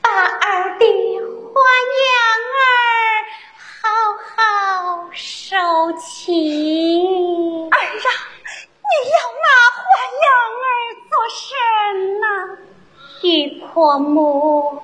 把儿的花娘儿好好收起。儿啊，你要拿花娘儿做甚呐？玉婆母。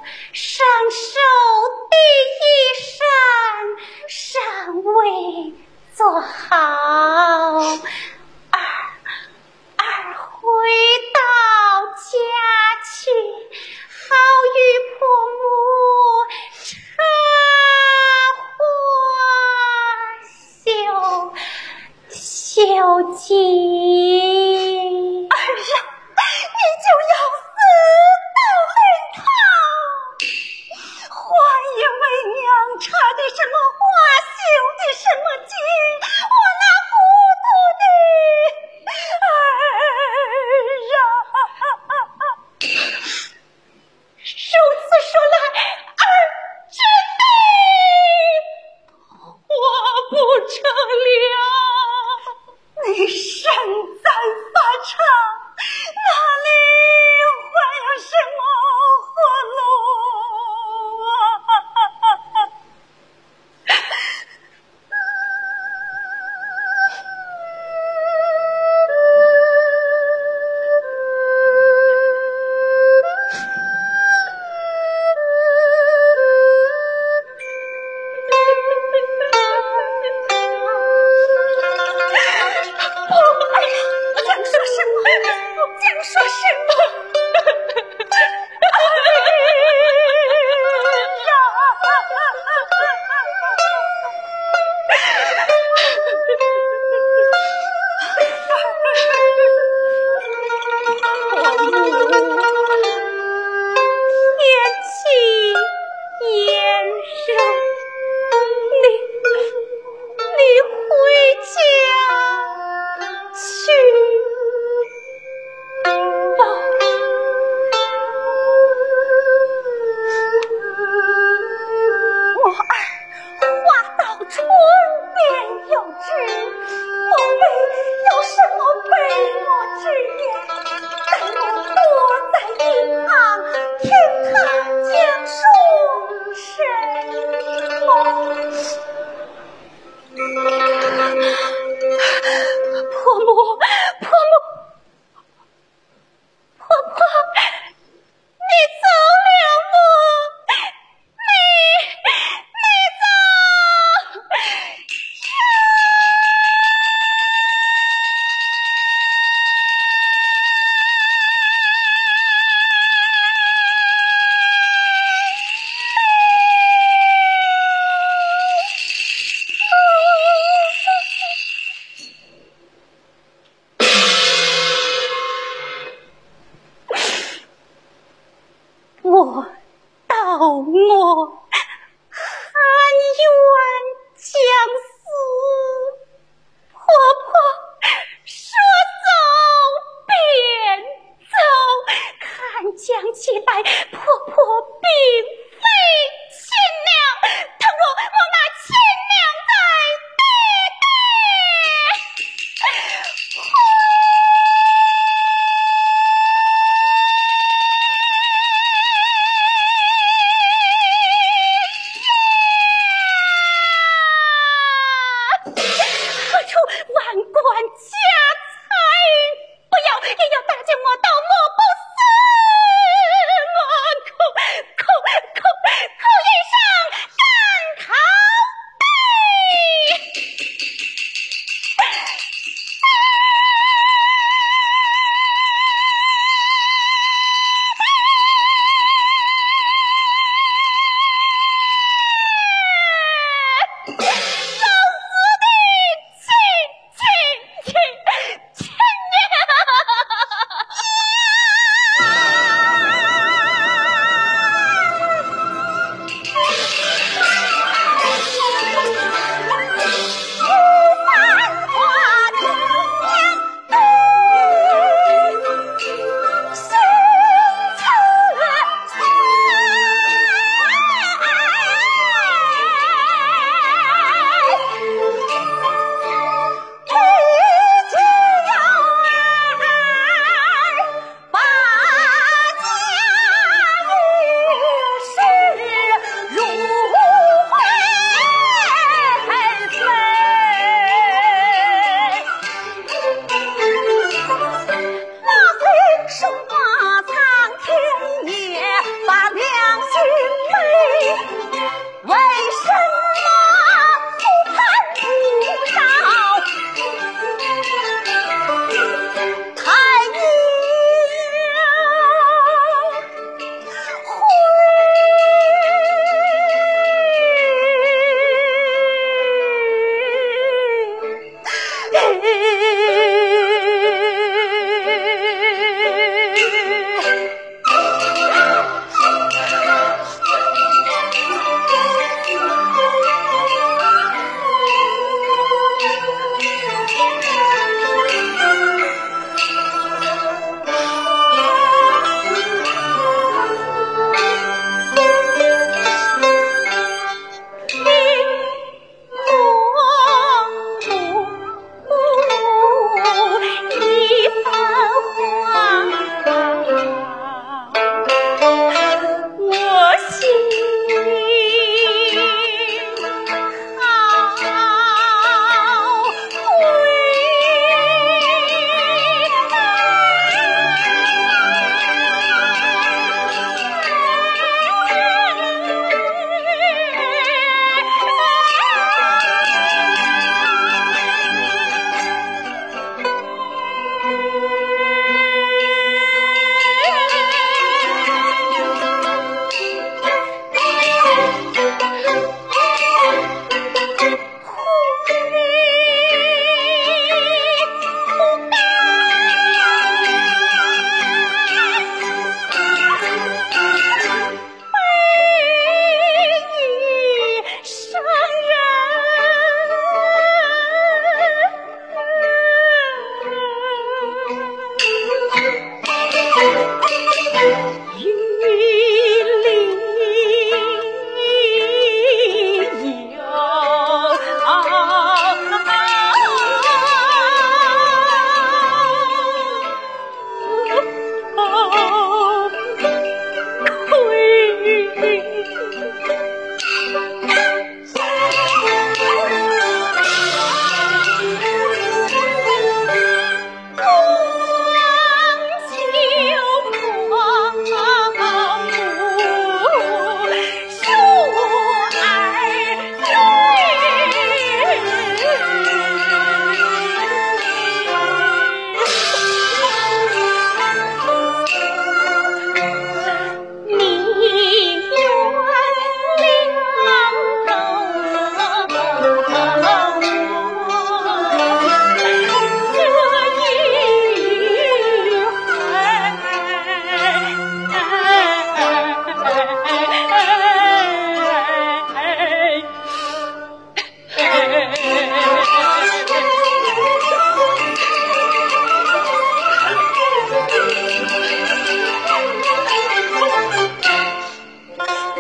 来，不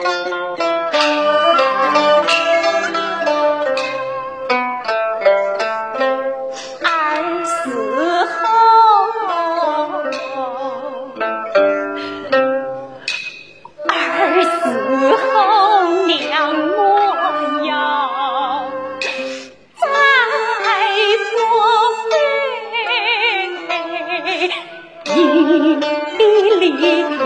一零。